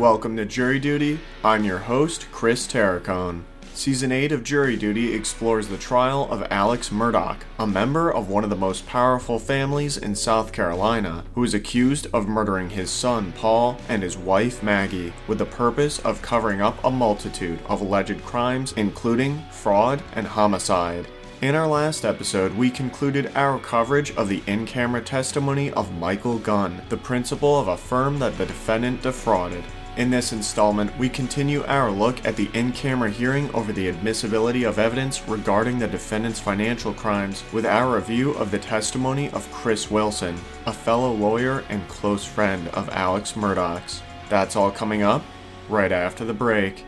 Welcome to Jury Duty. I'm your host, Chris Terracone. Season 8 of Jury Duty explores the trial of Alex Murdaugh, a member of one of the most powerful families in South Carolina, who is accused of murdering his son Paul and his wife Maggie with the purpose of covering up a multitude of alleged crimes, including fraud and homicide. In our last episode, we concluded our coverage of the in camera testimony of Michael Gunn, the principal of a firm that the defendant defrauded. In this installment, we continue our look at the in camera hearing over the admissibility of evidence regarding the defendant's financial crimes with our review of the testimony of Chris Wilson, a fellow lawyer and close friend of Alex Murdaugh's. That's all coming up right after the break.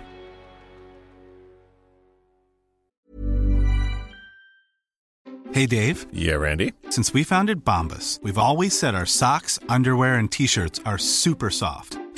Hey Dave, Yeah, Randy. since we founded Bombas, we've always said our socks, underwear, and t shirts are super soft.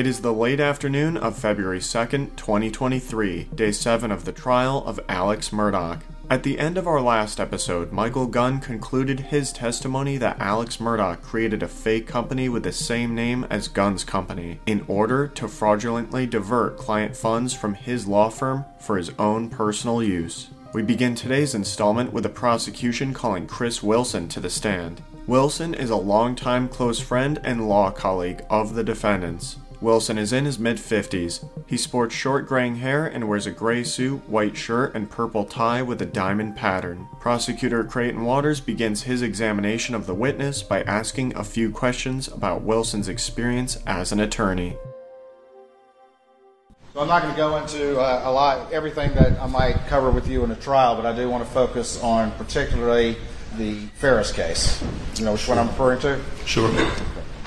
It is the late afternoon of February 2nd, 2023, day 7 of the trial of Alex Murdaugh. At the end of our last episode, Michael Gunn concluded his testimony that Alex Murdaugh created a fake company with the same name as Gunn's company in order to fraudulently divert client funds from his law firm for his own personal use. We begin today's installment with the prosecution calling Chris Wilson to the stand. Wilson is a longtime close friend and law colleague of the defendants. Wilson is in his mid 50s. He sports short graying hair and wears a gray suit, white shirt, and purple tie with a diamond pattern. Prosecutor Creighton Waters begins his examination of the witness by asking a few questions about Wilson's experience as an attorney. So I'm not going to go into uh, a lot, everything that I might cover with you in a trial, but I do want to focus on particularly the Ferris case. You know which one I'm referring to? Sure.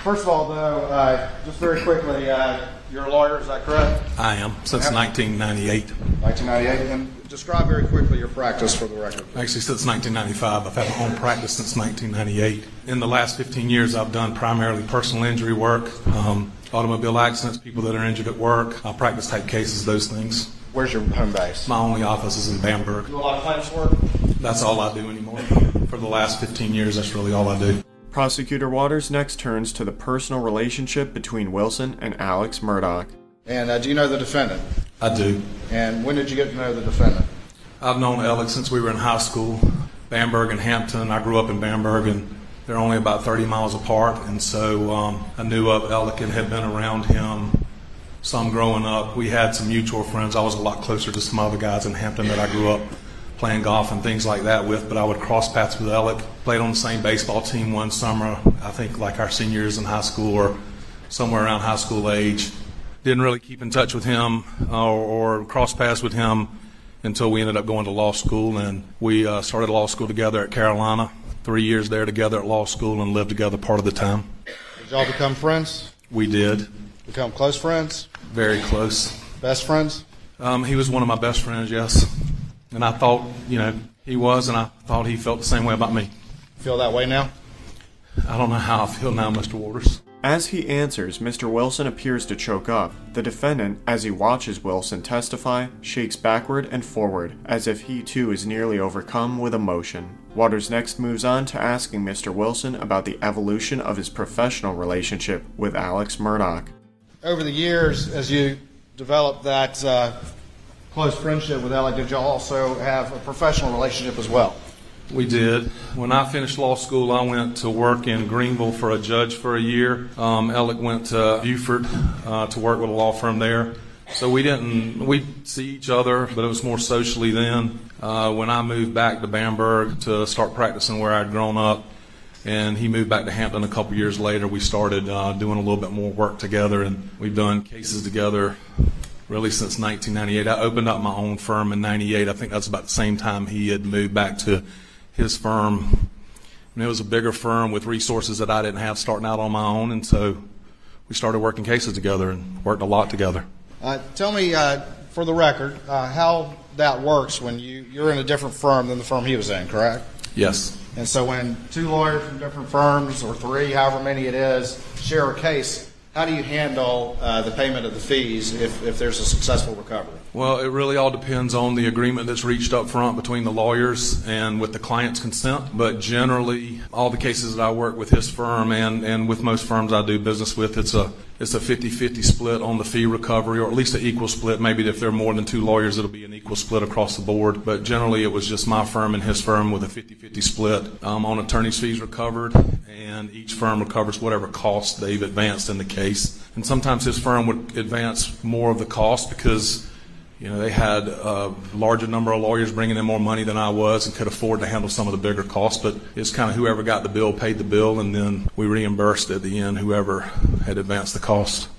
First of all, though, uh, just very quickly, uh, you're a lawyer, is that correct? I am since 1998. 1998. And describe very quickly your practice for the record. Actually, since 1995. I've had my own practice since 1998. In the last 15 years, I've done primarily personal injury work, um, automobile accidents, people that are injured at work, practice type cases, those things. Where's your home base? My only office is in Bamberg. Do a lot of claims work? That's all I do anymore. For the last 15 years, that's really all I do. Prosecutor Waters next turns to the personal relationship between Wilson and Alex Murdaugh. And uh, do you know the defendant? I do. And when did you get to know the defendant? I've known Alex since we were in high school. Bamberg and Hampton. I grew up in Bamberg, and they're only about 30 miles apart. And so um, I knew of Alec and had been around him some growing up. We had some mutual friends. I was a lot closer to some other guys in Hampton that I grew up playing golf and things like that with. But I would cross paths with Alec. Played on the same baseball team one summer. I think like our seniors in high school or somewhere around high school age. Didn't really keep in touch with him uh, or, or cross paths with him until we ended up going to law school. And we uh, started law school together at Carolina. Three years there together at law school and lived together part of the time. Did y'all become friends? We did. Become close friends? Very close. Best friends? Um, he was one of my best friends, yes. And I thought, you know, he was, and I thought he felt the same way about me. Feel that way now? I don't know how I feel now, Mr. Waters. As he answers, Mr. Wilson appears to choke up. The defendant, as he watches Wilson testify, shakes backward and forward, as if he too is nearly overcome with emotion. Waters next moves on to asking Mr. Wilson about the evolution of his professional relationship with Alex Murdaugh. Over the years, as you developed that uh, close friendship with Alec, did y'all also have a professional relationship as well? We did. When I finished law school, I went to work in Greenville for a judge for a year. Um, Alec went to Beaufort uh, to work with a law firm there. So we didn't, we'd see each other, but it was more socially then. Uh, when I moved back to Bamberg to start practicing where I'd grown up, and he moved back to Hampton a couple years later, we started uh, doing a little bit more work together, and we've done cases together really since 1998. I opened up my own firm in 98. I think that's about the same time he had moved back to his firm. And it was a bigger firm with resources that I didn't have starting out on my own, and so we started working cases together and worked a lot together. Uh, tell me, uh, for the record, uh, how that works when you, you're in a different firm than the firm he was in, correct? Yes. And so when two lawyers from different firms, or three, however many it is, share a case, how do you handle uh, the payment of the fees if, if there's a successful recovery? Well, it really all depends on the agreement that's reached up front between the lawyers and with the client's consent. But generally, all the cases that I work with his firm and, and with most firms I do business with, it's a it's a 50-50 split on the fee recovery, or at least an equal split. Maybe if there are more than two lawyers, it'll be an equal split across the board. But generally, it was just my firm and his firm with a 50-50 split um, on attorney's fees recovered, and each firm recovers whatever cost they've advanced in the case. And sometimes his firm would advance more of the cost because you know, they had a larger number of lawyers bringing in more money than I was and could afford to handle some of the bigger costs. But it's kind of whoever got the bill paid the bill, and then we reimbursed at the end whoever had advanced the cost.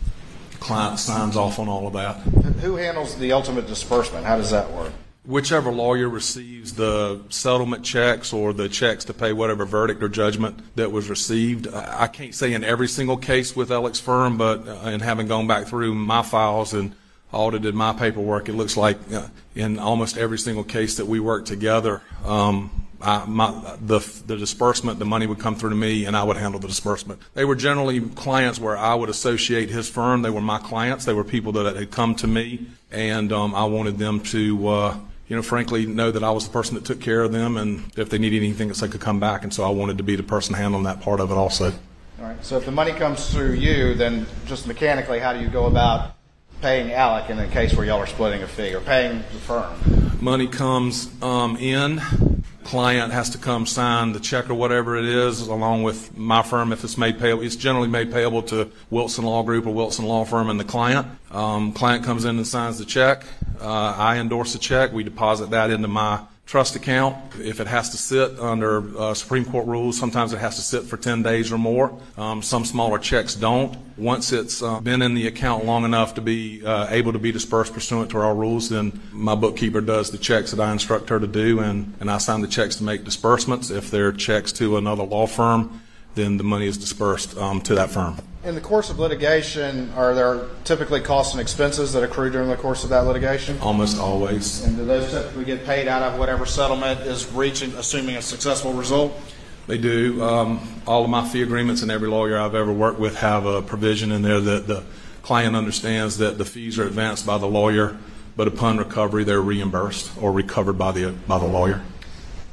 The client signs off on all of that. Who handles the ultimate disbursement? How does that work? Whichever lawyer receives the settlement checks or the checks to pay whatever verdict or judgment that was received. I can't say in every single case with Alex Firm, but uh, in having gone back through my files and audited my paperwork, it looks like uh, in almost every single case that we worked together, um, I, my, the, the disbursement, the money would come through to me, and I would handle the disbursement. They were generally clients where I would associate his firm. They were my clients. They were people that had come to me, and um, I wanted them to, uh, you know, frankly, know that I was the person that took care of them, and if they needed anything, they could come back. And so I wanted to be the person handling that part of it also. All right. So if the money comes through you, then just mechanically, how do you go about paying Alec in the case where y'all are splitting a fee or paying the firm? Money comes um, in. Client has to come sign the check or whatever it is, along with my firm if it's made payable. It's generally made payable to Wilson Law Group or Wilson Law Firm and the client. Um, client comes in and signs the check. Uh, I endorse the check. We deposit that into my trust account. If it has to sit under uh, Supreme Court rules, sometimes it has to sit for 10 days or more. Um, some smaller checks don't. Once it's uh, been in the account long enough to be uh, able to be dispersed pursuant to our rules, then my bookkeeper does the checks that I instruct her to do, and, and I sign the checks to make disbursements. If they're checks to another law firm, then the money is dispersed um, to that firm. In the course of litigation, are there typically costs and expenses that accrue during the course of that litigation? Almost always. And do those typically get paid out of whatever settlement is reaching, assuming a successful result? They do. Um, all of my fee agreements and every lawyer I've ever worked with have a provision in there that the client understands that the fees are advanced by the lawyer, but upon recovery they're reimbursed or recovered by the by the lawyer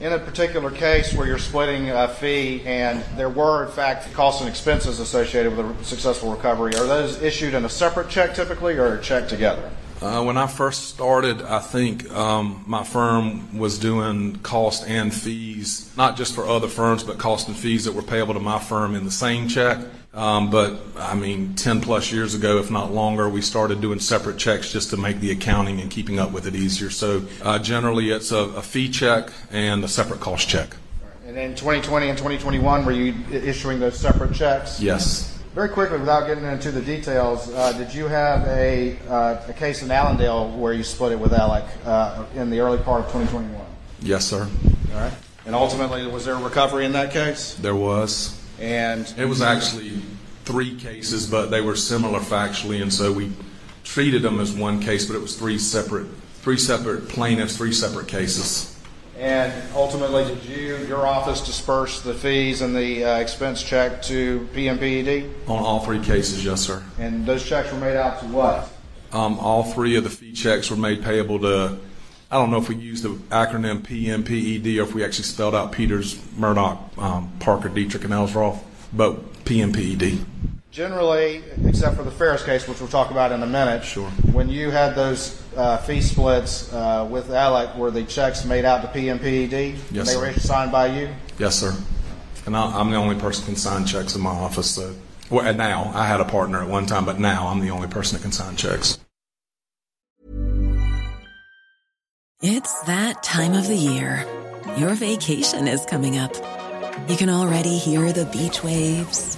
in a particular case where you're splitting a fee and there were, in fact, costs and expenses associated with a successful recovery, are those issued in a separate check typically or a check together? Uh, when I first started, I think um, my firm was doing cost and fees, not just for other firms, but cost and fees that were payable to my firm in the same check. Um, but I mean, 10 plus years ago, if not longer, we started doing separate checks just to make the accounting and keeping up with it easier. So uh, generally, it's a, a, fee check and a separate cost check. And in 2020 and 2021, were you issuing those separate checks? Yes. Very quickly, without getting into the details, uh, did you have a, uh, a case in Allendale where you split it with Alec uh, in the early part of 2021? Yes, sir. All right. And ultimately, was there a recovery in that case? There was. And it was actually three cases, but they were similar factually, and so we treated them as one case, but it was three separate, three separate plaintiffs, three separate cases. And ultimately, did you, your office, disperse the fees and the uh, expense check to PMPED? On all three cases, yes, sir. And those checks were made out to what? Um, all three of the fee checks were made payable to. I don't know if we used the acronym PMPED or if we actually spelled out Peters, Murdaugh, um, Parker, Detrick, and Eltzroth, but PMPED. Generally, except for the Ferris case, which we'll talk about in a minute, sure. when you had those uh, fee splits uh, with Alec, were the checks made out to PMPED? Yes, they sir. were signed by you? Yes, sir. And I, am the only person who can sign checks in my office. So, well, now I had a partner at one time, but now I'm the only person that can sign checks. It's that time of the year. Your vacation is coming up. You can already hear the beach waves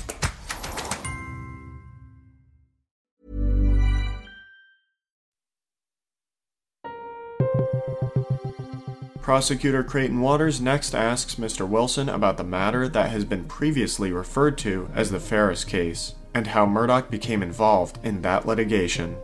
Prosecutor Creighton Waters next asks Mr. Wilson about the matter that has been previously referred to as the Ferris case and how Murdaugh became involved in that litigation.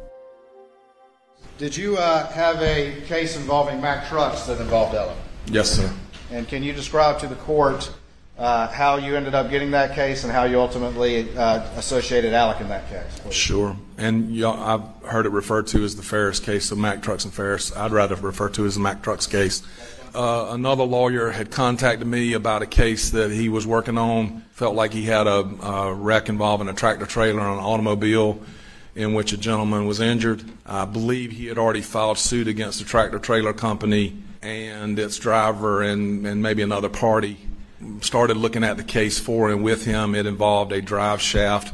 Did you uh, have a case involving Mack trucks that involved Ellen? Yes, sir. And can you describe to the court uh, how you ended up getting that case and how you ultimately uh, associated Alec in that case? please? Sure. And y'all, I've heard it referred to as the Ferris case, so Mack Trucks and Ferris. I'd rather refer to it as the Mack Trucks case. Uh, another lawyer had contacted me about a case that he was working on. Felt like he had a, a wreck involving a tractor trailer and an automobile in which a gentleman was injured. I believe he had already filed suit against the tractor trailer company and its driver and, and maybe another party. Started looking at the case for and with him. It involved a drive shaft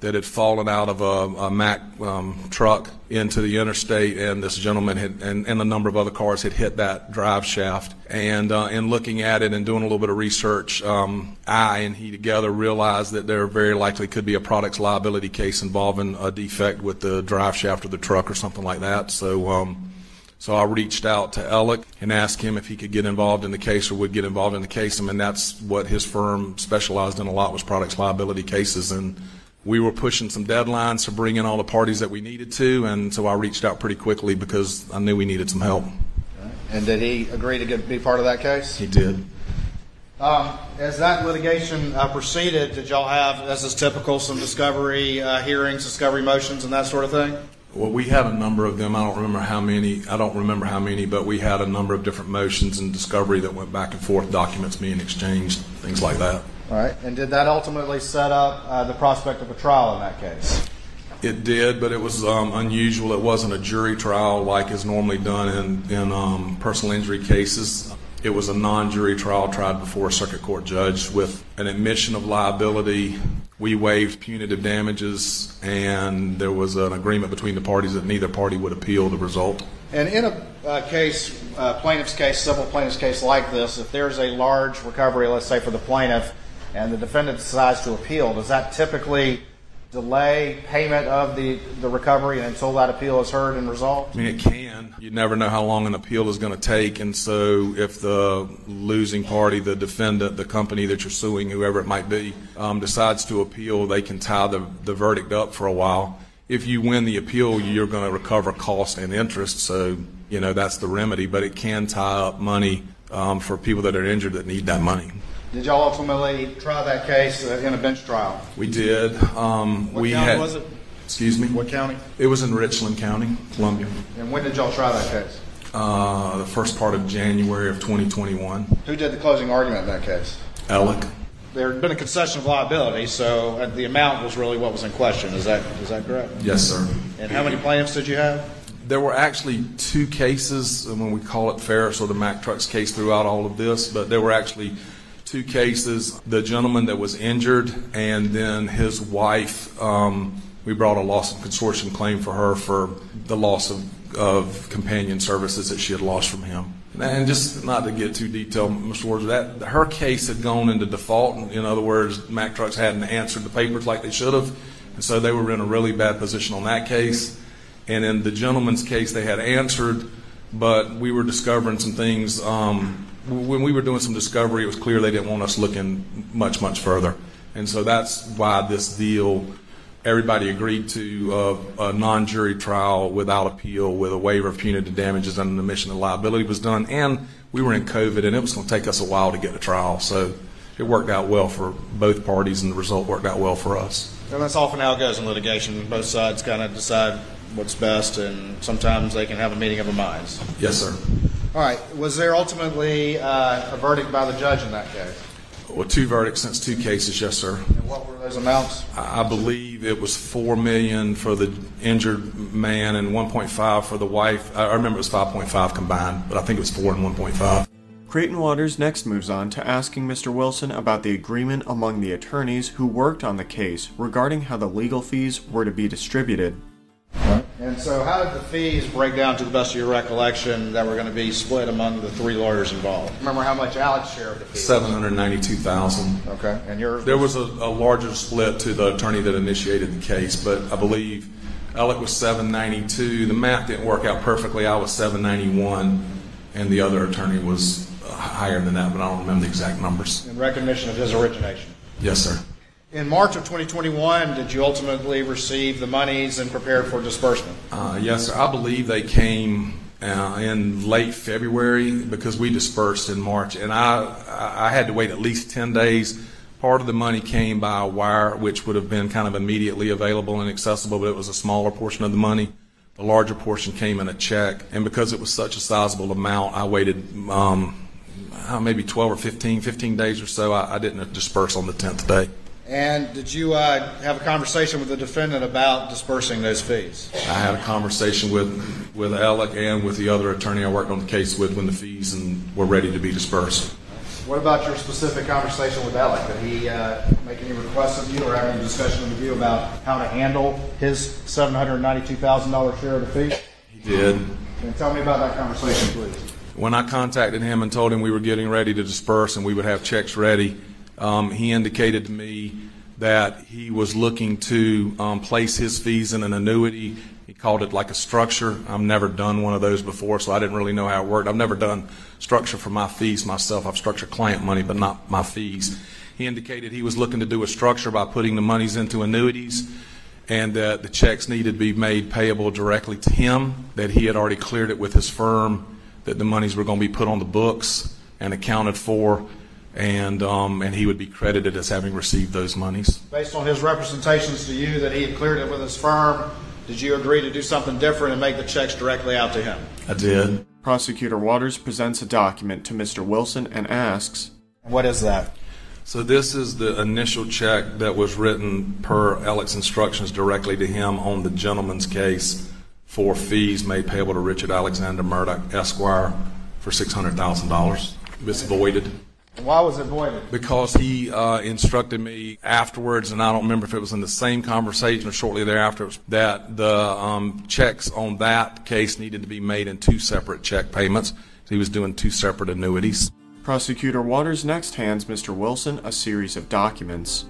that had fallen out of a, a Mack um, truck into the interstate, and this gentleman had, and, and a number of other cars had hit that drive shaft. And uh, in looking at it and doing a little bit of research, um, I and he together realized that there very likely could be a products liability case involving a defect with the drive shaft of the truck or something like that. So. Um, so I reached out to Alec and asked him if he could get involved in the case or would get involved in the case. I mean, that's what his firm specialized in a lot was products liability cases. And we were pushing some deadlines to bring in all the parties that we needed to. And so I reached out pretty quickly because I knew we needed some help. And did he agree to get, be part of that case? He did. Um, as that litigation uh, proceeded, did y'all have, as is typical, some discovery uh, hearings, discovery motions, and that sort of thing? Well, we had a number of them. I don't remember how many. I don't remember how many, but we had a number of different motions and discovery that went back and forth, documents being exchanged, things like that. All right. And did that ultimately set up uh, the prospect of a trial in that case? It did, but it was um, unusual. It wasn't a jury trial like is normally done in, in um, personal injury cases. It was a non jury trial tried before a circuit court judge with an admission of liability. We waived punitive damages, and there was an agreement between the parties that neither party would appeal the result. And in a uh, case, uh, plaintiff's case, civil plaintiff's case like this, if there's a large recovery, let's say for the plaintiff, and the defendant decides to appeal, does that typically delay payment of the, the recovery until that appeal is heard and resolved? I mean, it can. You never know how long an appeal is going to take, and so if the losing party, the defendant, the company that you're suing, whoever it might be, um, decides to appeal, they can tie the, the verdict up for a while. If you win the appeal, you're going to recover cost and interest, so you know that's the remedy. But it can tie up money um, for people that are injured that need that money. Did y'all ultimately try that case uh, in a bench trial? We did. Um, What we county had. was it? Excuse me. What county? It was in Richland County, Columbia. And when did y'all try that case? Uh, the first part of January of 2021. Who did the closing argument in that case? Alec. There had been a concession of liability, so uh, the amount was really what was in question. Is that is that correct? Yes, sir. And how many plaintiffs did you have? There were actually two cases, and when we call it Ferris or the Mack Trucks case throughout all of this, but there were actually two cases. The gentleman that was injured, and then his wife. Um, we brought a loss of consortium claim for her for the loss of, of companion services that she had lost from him. And just not to get too detailed, Mr. Ward, that her case had gone into default. In other words, Mack Trucks hadn't answered the papers like they should have, and so they were in a really bad position on that case. And in the gentleman's case, they had answered, but we were discovering some things. Um, when we were doing some discovery, it was clear they didn't want us looking much, much further. And so that's why this deal, everybody agreed to uh, a non jury trial without appeal with a waiver of punitive damages and an admission of liability was done. And we were in COVID, and it was going to take us a while to get a trial. So it worked out well for both parties, and the result worked out well for us. And that's often how it goes in litigation. Both sides kind of decide what's best, and sometimes they can have a meeting of the minds. Yes, sir. All right. Was there ultimately uh, a verdict by the judge in that case? Well, two verdicts since two cases, yes, sir. And what were those amounts? I I believe it was four million for the injured man and 1.5 for the wife. I I remember it was 5.5 combined, but I think it was four and 1.5. Creighton Waters next moves on to asking Mr. Wilson about the agreement among the attorneys who worked on the case regarding how the legal fees were to be distributed. And And so, how did the fees break down to the best of your recollection that were going to be split among the three lawyers involved? Remember how much Alex shared the fees? Seven hundred ninety-two thousand. Okay, and yours? There was a, a larger split to the attorney that initiated the case, but I believe Alec was seven ninety-two. The math didn't work out perfectly. I was seven ninety-one, and the other attorney was uh, higher than that, but I don't remember the exact numbers. in recognition of his origination. Yes, sir. In March of 2021, did you ultimately receive the monies and prepare for disbursement? Uh, yes, sir. I believe they came uh, in late February because we dispersed in March, and I I had to wait at least ten days. Part of the money came by wire, which would have been kind of immediately available and accessible, but it was a smaller portion of the money. The larger portion came in a check, and because it was such a sizable amount, I waited um, uh, maybe 12 or 15, 15 days or so. I, I didn't disperse on the 10th day. And did you uh, have a conversation with the defendant about dispersing those fees? I had a conversation with, with Alec and with the other attorney I worked on the case with when the fees and were ready to be dispersed. What about your specific conversation with Alec? Did he uh, make any requests of you or have any discussion with you about how to handle his $792,000 share of the fee? He did. And tell me about that conversation, please. When I contacted him and told him we were getting ready to disperse and we would have checks ready, um, he indicated to me that he was looking to um, place his fees in an annuity. He called it like a structure. I've never done one of those before, so I didn't really know how it worked. I've never done structure for my fees myself. I've structured client money, but not my fees. He indicated he was looking to do a structure by putting the monies into annuities and that the checks needed to be made payable directly to him, that he had already cleared it with his firm, that the monies were going to be put on the books and accounted for, and, um, and he would be credited as having received those monies. Based on his representations to you that he had cleared it with his firm, did you agree to do something different and make the checks directly out to him? I did. Prosecutor Waters presents a document to Mr. Wilson and asks, What is that? So this is the initial check that was written per Alex instructions directly to him on the gentleman's case for fees made payable to Richard Alexander Murdaugh Esquire for $600,000. It's voided. And why was it voided? because he uh, instructed me afterwards, and I don't remember if it was in the same conversation or shortly thereafter, that the um, checks on that case needed to be made in two separate check payments. He was doing two separate annuities. Prosecutor Waters next hands Mr. Wilson a series of documents.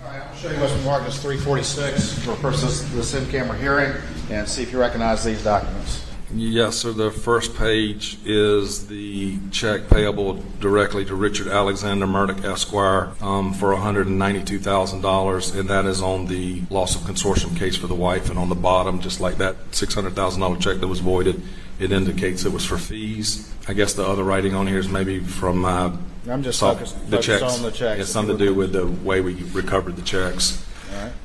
All right, I'll show you what's been marked as 346 for purposes of this in-camera hearing and see if you recognize these documents. Yes, sir. The first page is the check payable directly to Richard Alexander Murdaugh Esquire um, for $192,000, and that is on the loss of consortium case for the wife. And on the bottom, just like that $600,000 check that was voided, it indicates it was for fees. I guess the other writing on here is maybe from uh, I'm just so- focused- the focused checks. on the checks. It's something to do with the way we recovered the checks.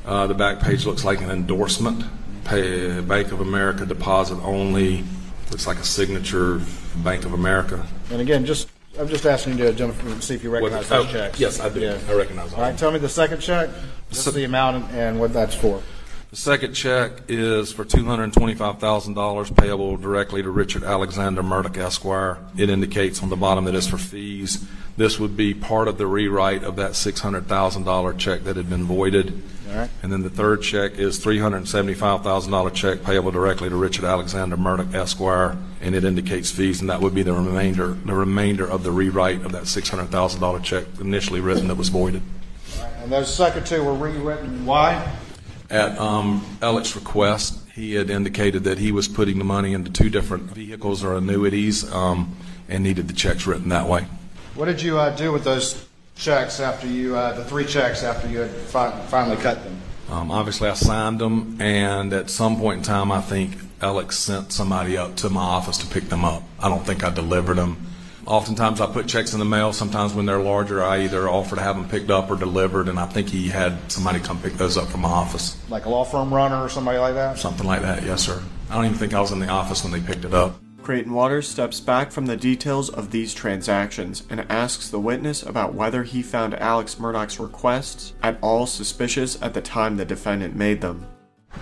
Uh, the back page looks like an endorsement. Pay, Bank of America deposit only. Looks like a signature Bank of America. And again, just I'm just asking you to Jennifer, see if you recognize What- those oh, checks. yes, I do. Yeah. I recognize all All right, tell me the second check, just So- the amount and- and what that's for. The second check is for $225,000 payable directly to Richard Alexander Murdaugh Esquire. It indicates on the bottom that it's for fees. This would be part of the rewrite of that $600,000 check that had been voided. Right. And then the third check is $375,000 check payable directly to Richard Alexander Murdaugh Esquire, and it indicates fees, and that would be the remainder, the remainder of the rewrite of that $600,000 check initially written that was voided. And those second two were rewritten. Why? At um, Alec's request, he had indicated that he was putting the money into two different vehicles or annuities um, and needed the checks written that way. What did you uh, do with those checks after you, uh, the three checks after you had fi- finally cut them? Um, obviously, I signed them, and at some point in time, I think Alex sent somebody up to my office to pick them up. I don't think I delivered them. Oftentimes, I put checks in the mail. Sometimes, when they're larger, I either offer to have them picked up or delivered, and I think he had somebody come pick those up from my office. Like a law firm runner or somebody like that? Something like that, yes, sir. I don't even think I was in the office when they picked it up. Creighton Waters steps back from the details of these transactions and asks the witness about whether he found Alex Murdaugh's requests at all suspicious at the time the defendant made them.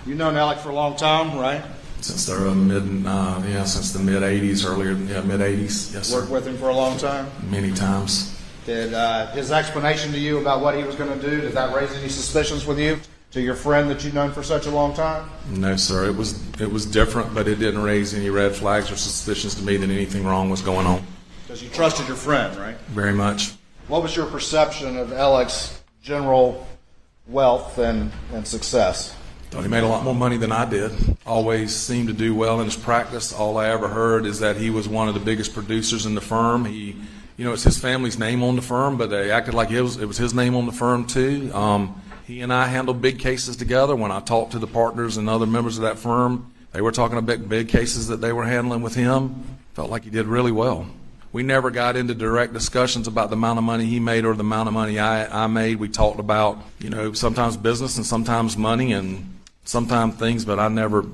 You've known Alec for a long time, right? Since the mid, uh, yeah, since the mid '80s, earlier, yeah, mid '80s, yes, Worked sir. with him for a long time. Many times. Did uh, his explanation to you about what he was going to do, did that raise any suspicions with you? To your friend that you've known for such a long time? No, sir. It was it was different, but it didn't raise any red flags or suspicions to me that anything wrong was going on. Because you trusted your friend, right? Very much. What was your perception of Alec's general wealth and, and success? Thought he made a lot more money than I did. Always seemed to do well in his practice. All I ever heard is that he was one of the biggest producers in the firm. He, you know, it's his family's name on the firm, but they acted like it was it was his name on the firm too. Um, he and I handled big cases together. When I talked to the partners and other members of that firm, they were talking about big cases that they were handling with him. Felt like he did really well. We never got into direct discussions about the amount of money he made or the amount of money I, I made. We talked about, you know, sometimes business and sometimes money and sometimes things, but I never,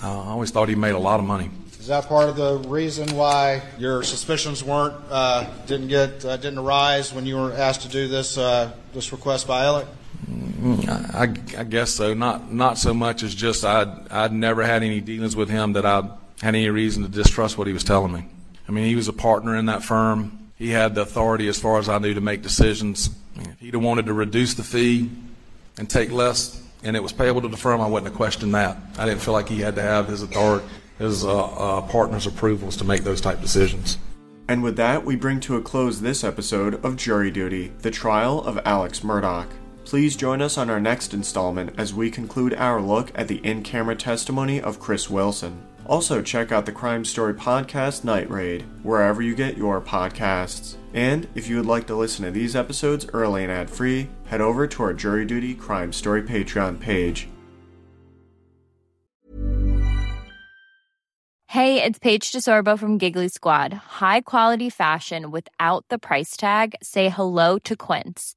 I always thought he made a lot of money. Is that part of the reason why your suspicions weren't uh, didn't get uh, didn't arise when you were asked to do this uh, this request by Alec? I, I guess so. Not not so much as just I'd I'd never had any dealings with him that I had any reason to distrust what he was telling me. I mean, he was a partner in that firm. He had the authority, as far as I knew, to make decisions. If he'd have wanted to reduce the fee and take less, and it was payable to the firm, I wouldn't have questioned that. I didn't feel like he had to have his authority, his uh, uh, partner's approvals to make those type decisions. And with that, we bring to a close this episode of Jury Duty, the trial of Alex Murdaugh. Please join us on our next installment as we conclude our look at the in camera testimony of Chris Wilson. Also, check out the Crime Story Podcast Night Raid, wherever you get your podcasts. And if you would like to listen to these episodes early and ad free, head over to our Jury Duty Crime Story Patreon page. Hey, it's Paige DeSorbo from Giggly Squad. High quality fashion without the price tag? Say hello to Quince.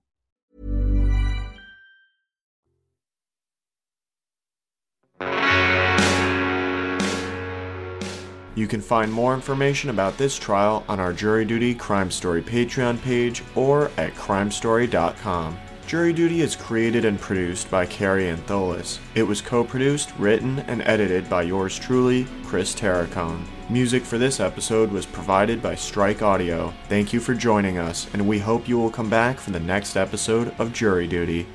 You can find more information about this trial on our Jury Duty Crime Story Patreon page or at crimestory.com. Jury Duty is created and produced by Kary Antholis. It was co produced, written, and edited by yours truly, Chris Terracone. Music for this episode was provided by Strike Audio. Thank you for joining us, and we hope you will come back for the next episode of Jury Duty.